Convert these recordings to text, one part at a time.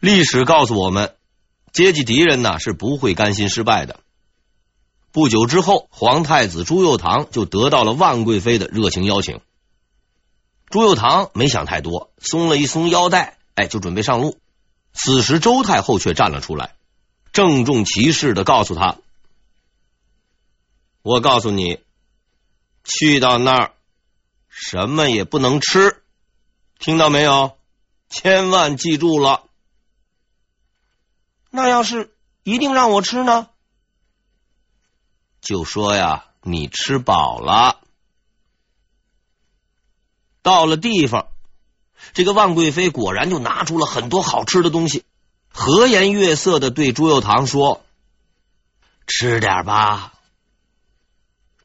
历史告诉我们，阶级敌人呢是不会甘心失败的。不久之后，皇太子朱佑樘就得到了万贵妃的热情邀请。朱佑樘没想太多，松了一松腰带，哎，就准备上路。此时，周太后却站了出来，郑重其事的告诉他：“我告诉你，去到那儿，什么也不能吃，听到没有？千万记住了。那要是一定让我吃呢？就说呀，你吃饱了。”到了地方，这个万贵妃果然就拿出了很多好吃的东西，和颜悦色的对朱佑樘说：“吃点吧。”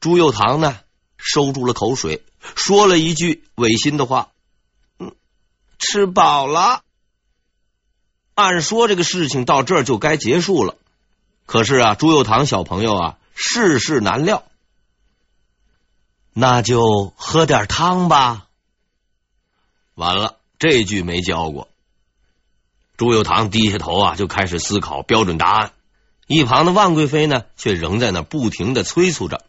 朱佑樘呢，收住了口水，说了一句违心的话：“嗯，吃饱了。”按说这个事情到这儿就该结束了，可是啊，朱佑樘小朋友啊，世事难料，那就喝点汤吧。完了，这句没教过。朱佑樘低下头啊，就开始思考标准答案。一旁的万贵妃呢，却仍在那不停的催促着。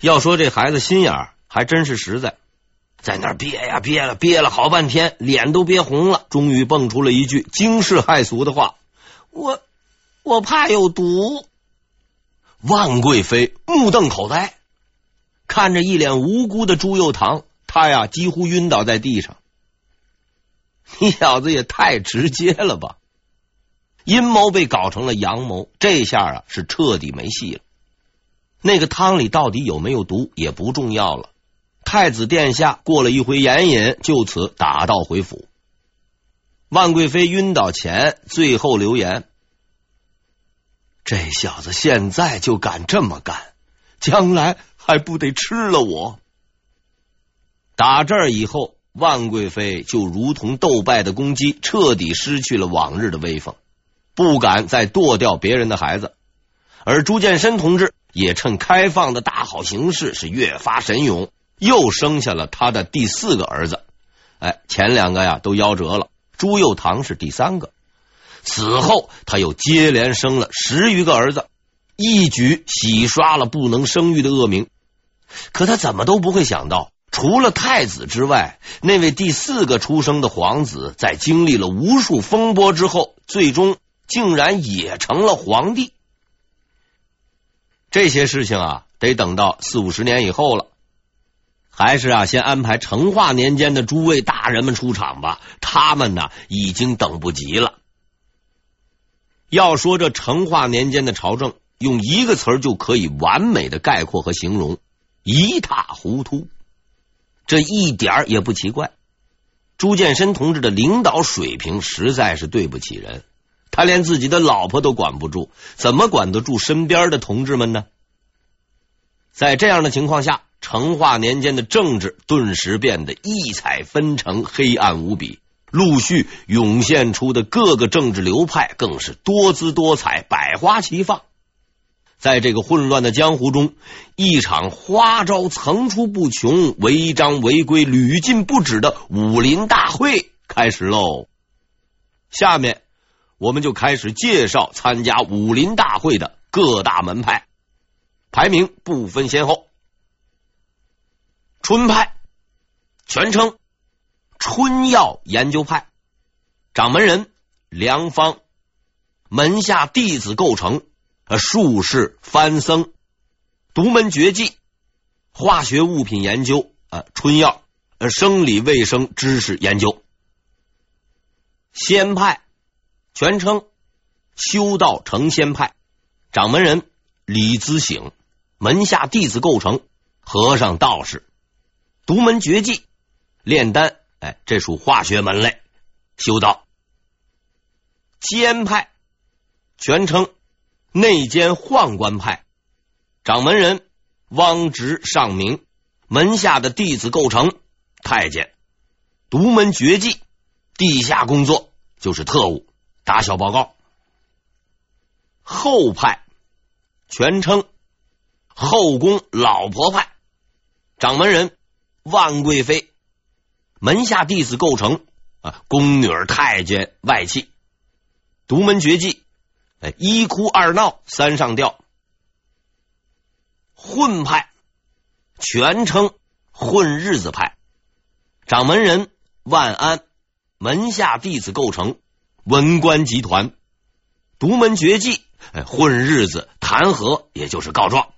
要说这孩子心眼还真是实在，在那憋呀憋了，憋了好半天，脸都憋红了，终于蹦出了一句惊世骇俗的话：“我我怕有毒。”万贵妃目瞪口呆，看着一脸无辜的朱佑樘，他呀几乎晕倒在地上。你小子也太直接了吧！阴谋被搞成了阳谋，这下啊是彻底没戏了。那个汤里到底有没有毒也不重要了。太子殿下过了一回眼瘾，就此打道回府。万贵妃晕倒前最后留言：“这小子现在就敢这么干，将来还不得吃了我？”打这儿以后。万贵妃就如同斗败的公鸡，彻底失去了往日的威风，不敢再剁掉别人的孩子。而朱见深同志也趁开放的大好形势，是越发神勇，又生下了他的第四个儿子。哎，前两个呀都夭折了，朱佑樘是第三个。此后他又接连生了十余个儿子，一举洗刷了不能生育的恶名。可他怎么都不会想到。除了太子之外，那位第四个出生的皇子，在经历了无数风波之后，最终竟然也成了皇帝。这些事情啊，得等到四五十年以后了。还是啊，先安排成化年间的诸位大人们出场吧。他们呢，已经等不及了。要说这成化年间的朝政，用一个词就可以完美的概括和形容：一塌糊涂。这一点也不奇怪，朱见深同志的领导水平实在是对不起人，他连自己的老婆都管不住，怎么管得住身边的同志们呢？在这样的情况下，成化年间的政治顿时变得异彩纷呈，黑暗无比，陆续涌现出的各个政治流派更是多姿多彩，百花齐放。在这个混乱的江湖中，一场花招层出不穷、违章违规屡禁不止的武林大会开始喽。下面我们就开始介绍参加武林大会的各大门派，排名不分先后。春派，全称春药研究派，掌门人梁方，门下弟子构成呃。术士番僧，独门绝技，化学物品研究，呃，春药，呃，生理卫生知识研究。仙派，全称修道成仙派，掌门人李资醒，门下弟子构成和尚道士，独门绝技，炼丹，哎，这属化学门类，修道。监派，全称。内奸宦官派。掌门人汪直上明，门下的弟子构成。太监，独门绝技，地下工作。就是特务，打小报告。后派。全称后宫老婆派，掌门人万贵妃，门下弟子构成啊宫女、太监、外戚，独门绝技，哎，一哭二闹三上吊。混派全称混日子派，掌门人万安，门下弟子构成文官集团。独门绝技，哎，混日子弹劾，也就是告状。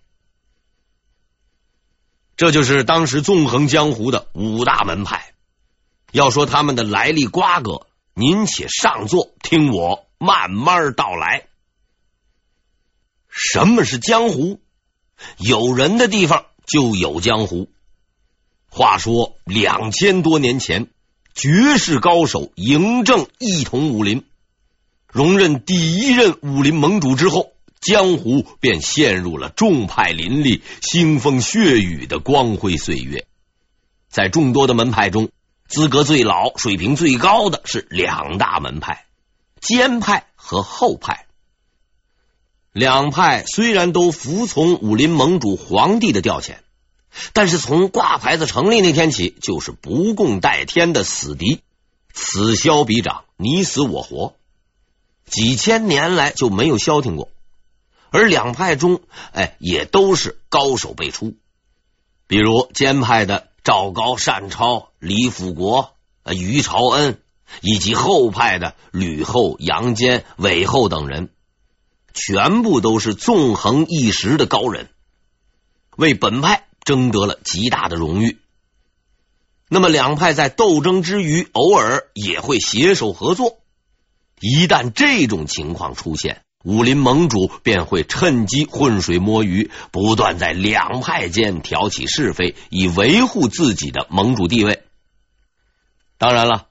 这就是当时纵横江湖的五大门派。要说他们的来历瓜葛，您且上座，听我慢慢道来。什么是江湖？有人的地方就有江湖。话说两千多年前，绝世高手嬴政一统武林，荣任第一任武林盟主之后。江湖便陷入了众派林立、腥风血雨的光辉岁月。在众多的门派中，资格最老、水平最高的是两大门派：监派和后派。两派虽然都服从武林盟主皇帝的调遣，但是从挂牌子成立那天起，就是不共戴天的死敌，此消彼长，你死我活，几千年来就没有消停过。而两派中，哎，也都是高手辈出。比如兼派的赵高、单超、李辅国、于朝恩，以及后派的吕后、杨坚、韦后等人，全部都是纵横一时的高人，为本派争得了极大的荣誉。那么，两派在斗争之余，偶尔也会携手合作。一旦这种情况出现，武林盟主便会趁机浑水摸鱼，不断在两派间挑起是非，以维护自己的盟主地位。当然了，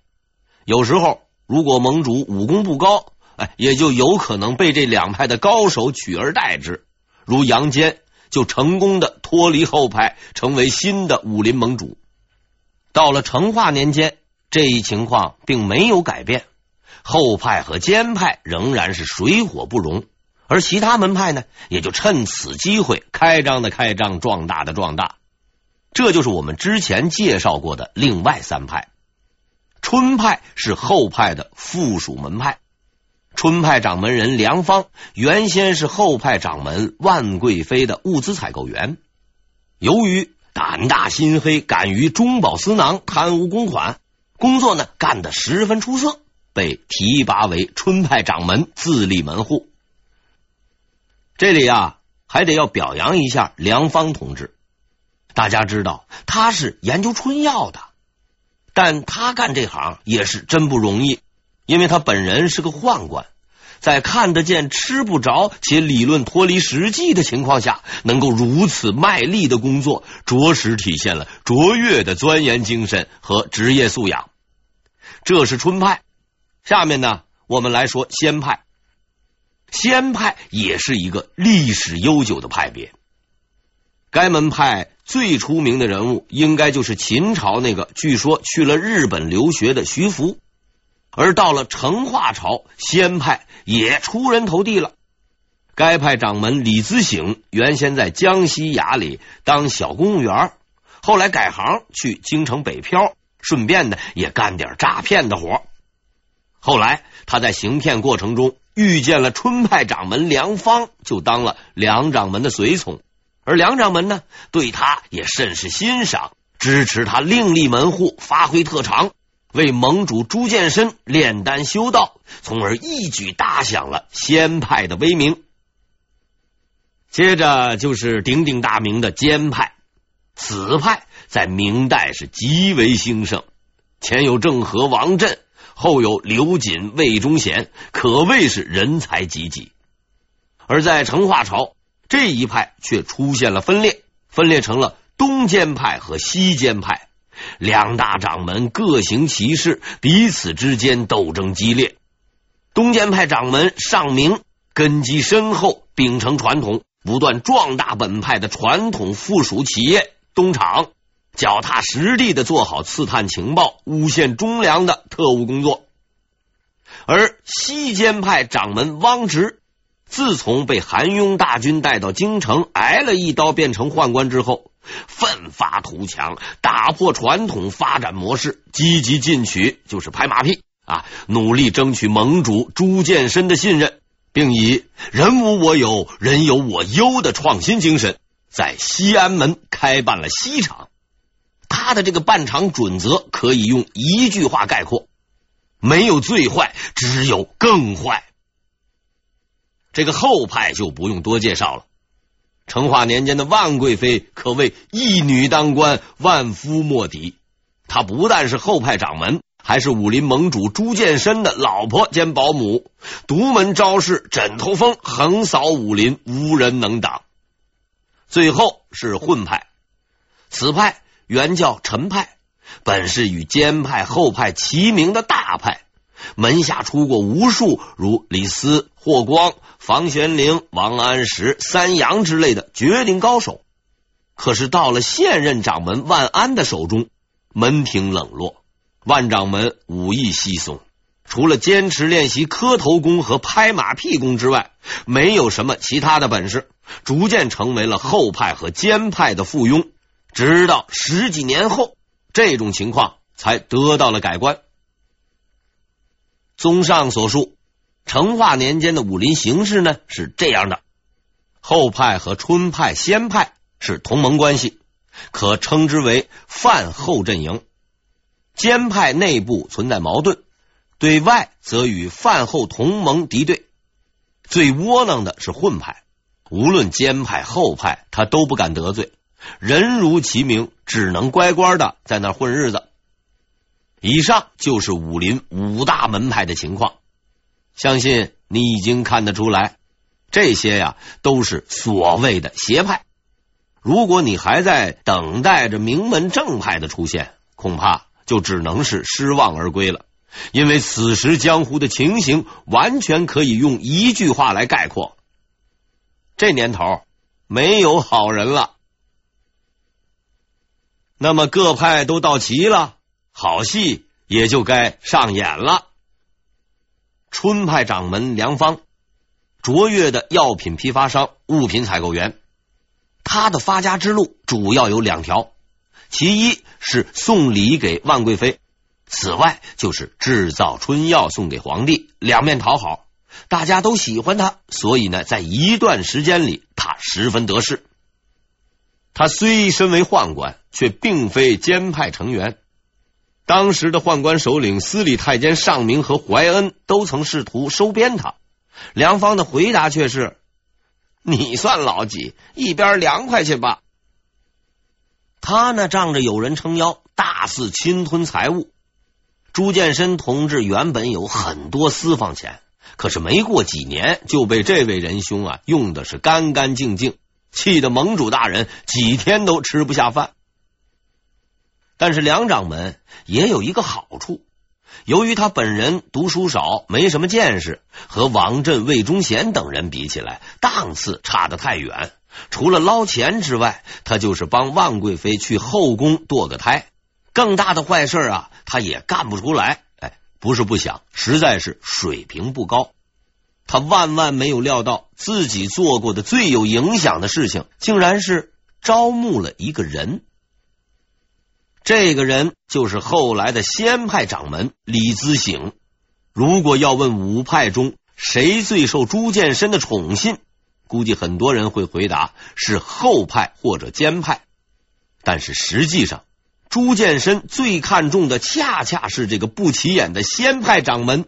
有时候如果盟主武功不高，哎，也就有可能被这两派的高手取而代之。如杨坚就成功的脱离后派，成为新的武林盟主。到了成化年间，这一情况并没有改变。后派和监派仍然是水火不容，而其他门派呢，也就趁此机会开张的开张，壮大的壮大。这就是我们之前介绍过的另外三派。春派是后派的附属门派，春派掌门人梁方原先是后派掌门万贵妃的物资采购员，由于胆大心黑，敢于中饱私囊，贪污公款，工作呢干得十分出色。被提拔为春派掌门，自立门户。这里啊，还得要表扬一下梁方同志。大家知道他是研究春药的，但他干这行也是真不容易，因为他本人是个宦官，在看得见、吃不着且理论脱离实际的情况下，能够如此卖力的工作，着实体现了卓越的钻研精神和职业素养。这是春派。下面呢，我们来说仙派。仙派也是一个历史悠久的派别。该门派最出名的人物，应该就是秦朝那个据说去了日本留学的徐福。而到了成化朝，仙派也出人头地了。该派掌门李自省原先在江西衙里当小公务员，后来改行去京城北漂，顺便呢也干点诈骗的活。后来，他在行骗过程中遇见了春派掌门梁方，就当了梁掌门的随从。而梁掌门呢，对他也甚是欣赏，支持他另立门户，发挥特长，为盟主朱见深炼丹修道，从而一举打响了仙派的威名。接着就是鼎鼎大名的监派，此派在明代是极为兴盛，前有郑和、王振。后有刘瑾、魏忠贤，可谓是人才济济。而在成化朝，这一派却出现了分裂，分裂成了东间派和西间派，两大掌门各行其事，彼此之间斗争激烈。东间派掌门尚明根基深厚，秉承传统，不断壮大本派的传统附属企业东厂。脚踏实地的做好刺探情报、诬陷忠良的特务工作，而西监派掌门汪直，自从被韩雍大军带到京城，挨了一刀变成宦官之后，奋发图强，打破传统发展模式，积极进取，就是拍马屁啊，努力争取盟主朱见深的信任，并以“人无我有，人有我优”的创新精神，在西安门开办了西厂。他的这个办厂准则可以用一句话概括：没有最坏，只有更坏。这个后派就不用多介绍了。成化年间的万贵妃可谓一女当关，万夫莫敌。她不但是后派掌门，还是武林盟主朱见深的老婆兼保姆，独门招式枕头风横扫武林，无人能挡。最后是混派，此派。原叫陈派，本是与监派、后派齐名的大派，门下出过无数如李斯、霍光、房玄龄、王安石、三杨之类的绝顶高手。可是到了现任掌门万安的手中，门庭冷落。万掌门武艺稀松，除了坚持练习磕头功和拍马屁功之外，没有什么其他的本事，逐渐成为了后派和监派的附庸。直到十几年后，这种情况才得到了改观。综上所述，成化年间的武林形势呢是这样的：后派和春派、先派是同盟关系，可称之为范后阵营；监派内部存在矛盾，对外则与范后同盟敌对。最窝囊的是混派，无论监派、后派，他都不敢得罪。人如其名，只能乖乖的在那混日子。以上就是武林五大门派的情况，相信你已经看得出来，这些呀都是所谓的邪派。如果你还在等待着名门正派的出现，恐怕就只能是失望而归了。因为此时江湖的情形完全可以用一句话来概括：这年头没有好人了。那么各派都到齐了，好戏也就该上演了。春派掌门梁方，卓越的药品批发商、物品采购员，他的发家之路主要有两条：其一是送礼给万贵妃，此外就是制造春药送给皇帝，两面讨好，大家都喜欢他，所以呢，在一段时间里，他十分得势。他虽身为宦官，却并非监派成员。当时的宦官首领司礼太监尚明和怀恩都曾试图收编他，梁方的回答却是：“你算老几？一边凉快去吧。”他呢，仗着有人撑腰，大肆侵吞财物。朱见深同志原本有很多私房钱，可是没过几年就被这位仁兄啊用的是干干净净。气得盟主大人几天都吃不下饭，但是梁掌门也有一个好处，由于他本人读书少，没什么见识，和王震、魏忠贤等人比起来，档次差得太远。除了捞钱之外，他就是帮万贵妃去后宫堕个胎，更大的坏事啊，他也干不出来。哎，不是不想，实在是水平不高。他万万没有料到，自己做过的最有影响的事情，竟然是招募了一个人。这个人就是后来的先派掌门李咨省。如果要问五派中谁最受朱见深的宠信，估计很多人会回答是后派或者监派。但是实际上，朱见深最看重的恰恰是这个不起眼的先派掌门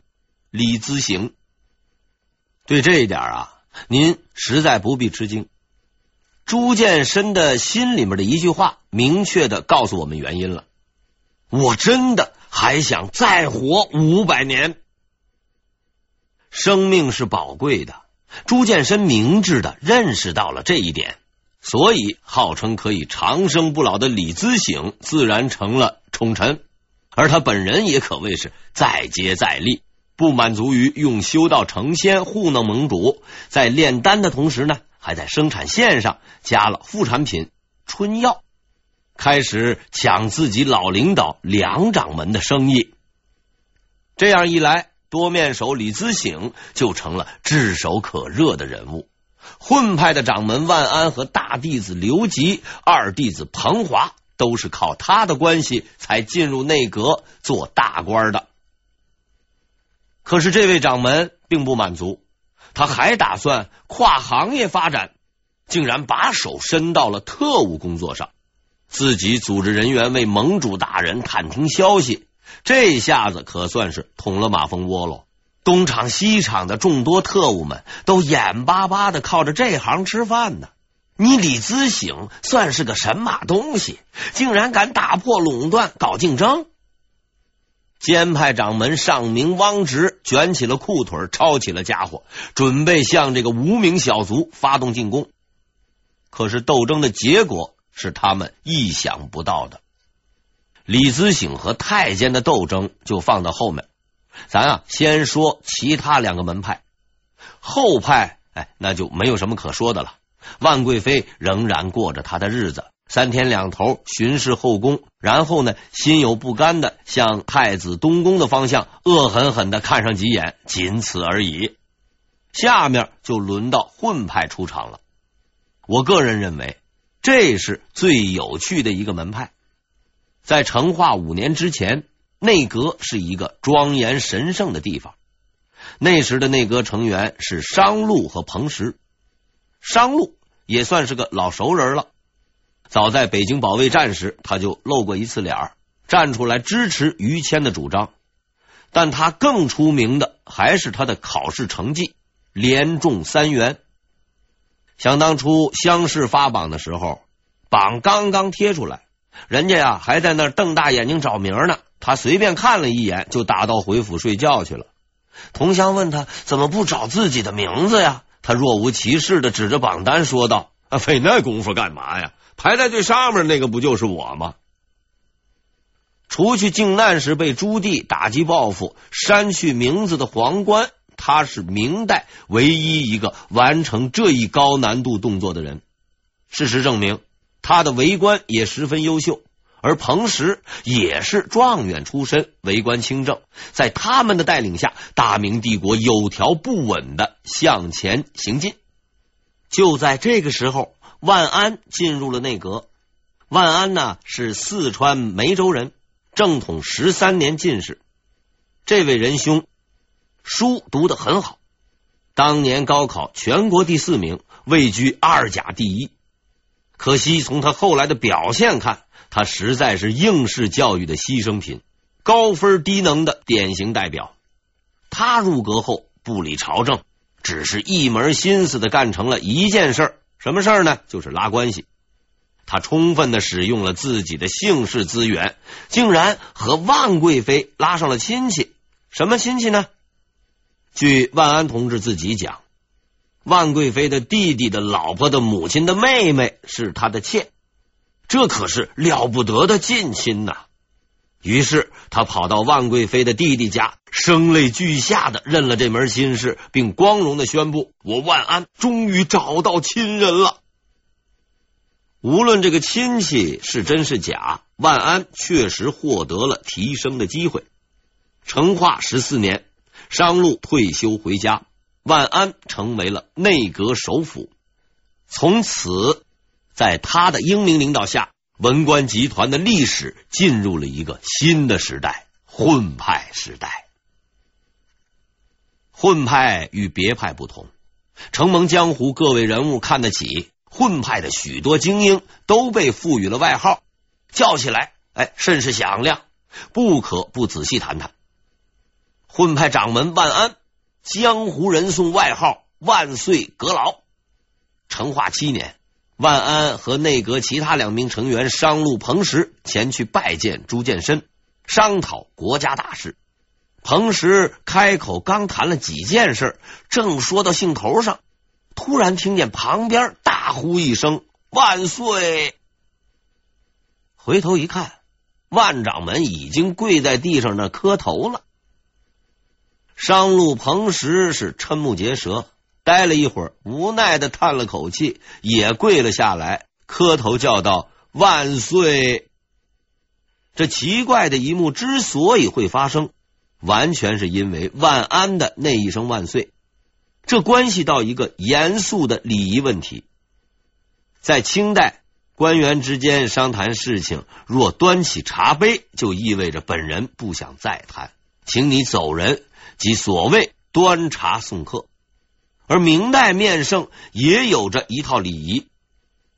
李咨省。对这一点啊，您实在不必吃惊。朱见深的心里面的一句话，明确的告诉我们原因了。我真的还想再活五百年。生命是宝贵的，朱见深明智的认识到了这一点，所以号称可以长生不老的李咨省自然成了宠臣，而他本人也可谓是再接再厉。不满足于用修道成仙糊弄盟主，在炼丹的同时呢，还在生产线上加了副产品春药，开始抢自己老领导梁掌门的生意。这样一来，多面手李自省就成了炙手可热的人物。混派的掌门万安和大弟子刘吉、二弟子彭华都是靠他的关系才进入内阁做大官的。可是这位掌门并不满足，他还打算跨行业发展，竟然把手伸到了特务工作上，自己组织人员为盟主大人探听消息。这下子可算是捅了马蜂窝喽！东厂西厂的众多特务们都眼巴巴的靠着这行吃饭呢。你李自省算是个神马东西，竟然敢打破垄断搞竞争？监派掌门上明汪直卷起了裤腿，抄起了家伙，准备向这个无名小卒发动进攻。可是斗争的结果是他们意想不到的。李咨省和太监的斗争就放到后面，咱啊先说其他两个门派。后派，哎，那就没有什么可说的了。万贵妃仍然过着她的日子，三天两头巡视后宫，然后呢，心有不甘的向太子东宫的方向恶狠狠的看上几眼，仅此而已。下面就轮到混派出场了。我个人认为，这是最有趣的一个门派。在成化五年之前，内阁是一个庄严神圣的地方。那时的内阁成员是商禄和彭实。商禄也算是个老熟人了，早在北京保卫战时，他就露过一次脸儿，站出来支持于谦的主张。但他更出名的还是他的考试成绩，连中三元。想当初乡试发榜的时候，榜刚刚贴出来。人家呀还在那瞪大眼睛找名呢，他随便看了一眼就打道回府睡觉去了。同乡问他怎么不找自己的名字呀？他若无其事的指着榜单说道：“啊，费那功夫干嘛呀？排在最上面那个不就是我吗？”除去靖难时被朱棣打击报复删去名字的皇冠，他是明代唯一一个完成这一高难度动作的人。事实证明。他的为官也十分优秀，而彭实也是状元出身，为官清正。在他们的带领下，大明帝国有条不紊的向前行进。就在这个时候，万安进入了内阁。万安呢是四川梅州人，正统十三年进士。这位仁兄书读得很好，当年高考全国第四名，位居二甲第一。可惜，从他后来的表现看，他实在是应试教育的牺牲品，高分低能的典型代表。他入阁后不理朝政，只是一门心思的干成了一件事儿，什么事儿呢？就是拉关系。他充分的使用了自己的姓氏资源，竟然和万贵妃拉上了亲戚。什么亲戚呢？据万安同志自己讲。万贵妃的弟弟的老婆的母亲的妹妹是他的妾，这可是了不得的近亲呐！于是他跑到万贵妃的弟弟家，声泪俱下的认了这门亲事，并光荣的宣布：“我万安终于找到亲人了。”无论这个亲戚是真是假，万安确实获得了提升的机会。成化十四年，商禄退休回家。万安成为了内阁首辅，从此在他的英明领导下，文官集团的历史进入了一个新的时代——混派时代。混派与别派不同，承蒙江湖各位人物看得起，混派的许多精英都被赋予了外号，叫起来哎甚是响亮，不可不仔细谈谈。混派掌门万安。江湖人送外号“万岁阁老”。成化七年，万安和内阁其他两名成员商禄、彭实前去拜见朱见深，商讨国家大事。彭实开口刚谈了几件事，正说到兴头上，突然听见旁边大呼一声“万岁”。回头一看，万掌门已经跪在地上那磕头了。商禄、彭时是瞠目结舌，待了一会儿，无奈的叹了口气，也跪了下来，磕头叫道：“万岁！”这奇怪的一幕之所以会发生，完全是因为万安的那一声“万岁”，这关系到一个严肃的礼仪问题。在清代，官员之间商谈事情，若端起茶杯，就意味着本人不想再谈，请你走人。即所谓端茶送客。而明代面圣也有着一套礼仪，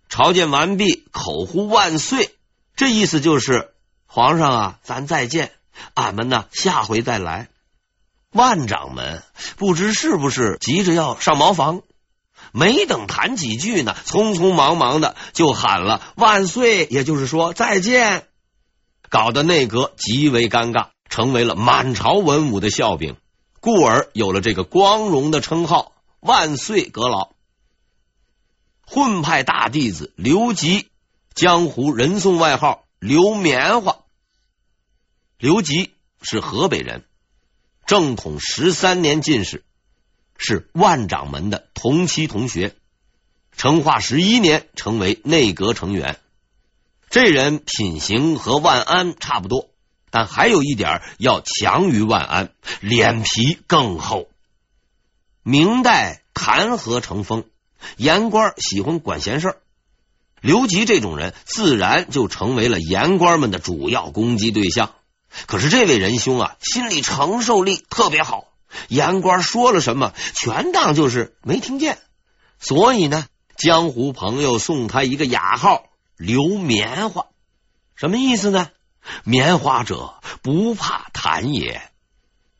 朝见完毕，口呼万岁，这意思就是皇上啊，咱再见，俺们呢下回再来。万掌门不知是不是急着要上茅房，没等谈几句呢，匆匆忙忙的就喊了万岁，也就是说再见，搞得内阁极为尴尬，成为了满朝文武的笑柄，故而有了这个光荣的称号。万岁阁老，混派大弟子刘吉，江湖人送外号“刘棉花”。刘吉是河北人，正统十三年进士，是万掌门的同期同学。成化十一年成为内阁成员。这人品行和万安差不多，但还有一点要强于万安，脸皮更厚。明代弹劾成风，言官喜欢管闲事儿，刘吉这种人自然就成为了言官们的主要攻击对象。可是这位仁兄啊，心理承受力特别好，言官说了什么，全当就是没听见。所以呢，江湖朋友送他一个雅号“刘棉花”，什么意思呢？棉花者，不怕弹也。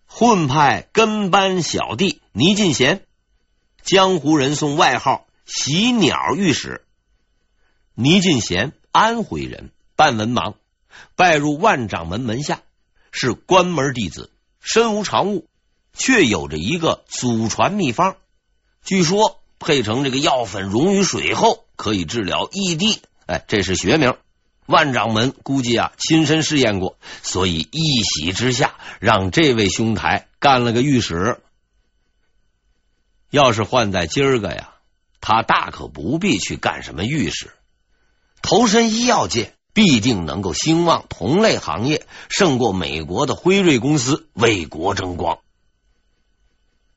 混派跟班小弟倪进贤，江湖人送外号“喜鸟御史”。倪进贤，安徽人，半文盲，拜入万掌门门下，是关门弟子，身无长物，却有着一个祖传秘方。据说配成这个药粉溶于水后，可以治疗异地。哎，这是学名。万掌门估计啊，亲身试验过，所以一喜之下，让这位兄台干了个御史。要是换在今儿个呀，他大可不必去干什么御史，投身医药界，必定能够兴旺同类行业，胜过美国的辉瑞公司，为国争光。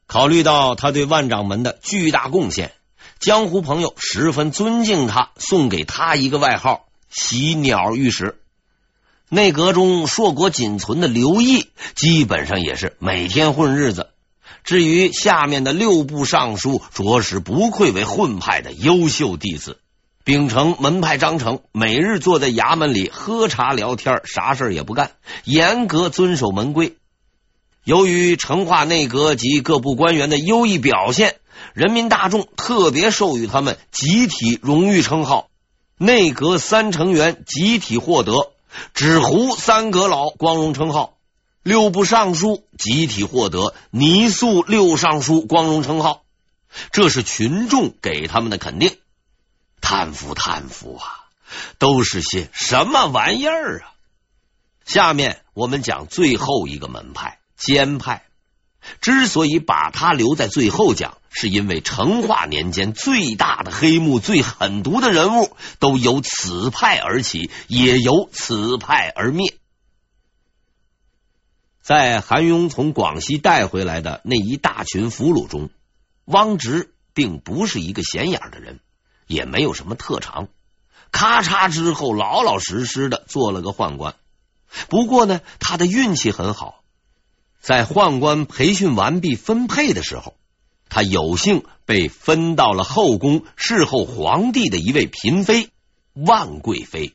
考虑到他对万掌门的巨大贡献，江湖朋友十分尊敬他，送给他一个外号。喜鸟御史，内阁中硕果仅存的刘毅，基本上也是每天混日子。至于下面的六部尚书，着实不愧为混派的优秀弟子，秉承门派章程，每日坐在衙门里喝茶聊天，啥事也不干，严格遵守门规。由于成化内阁及各部官员的优异表现，人民大众特别授予他们集体荣誉称号。内阁三成员集体获得纸糊三阁老光荣称号，六部尚书集体获得泥塑六尚书光荣称号，这是群众给他们的肯定。叹服叹服啊，都是些什么玩意儿啊！下面我们讲最后一个门派监派。之所以把他留在最后讲，是因为成化年间最大的黑幕、最狠毒的人物都由此派而起，也由此派而灭。在韩雍从广西带回来的那一大群俘虏中，汪直并不是一个显眼的人，也没有什么特长。咔嚓之后，老老实实的做了个宦官。不过呢，他的运气很好。在宦官培训完毕分配的时候，他有幸被分到了后宫侍候皇帝的一位嫔妃万贵妃。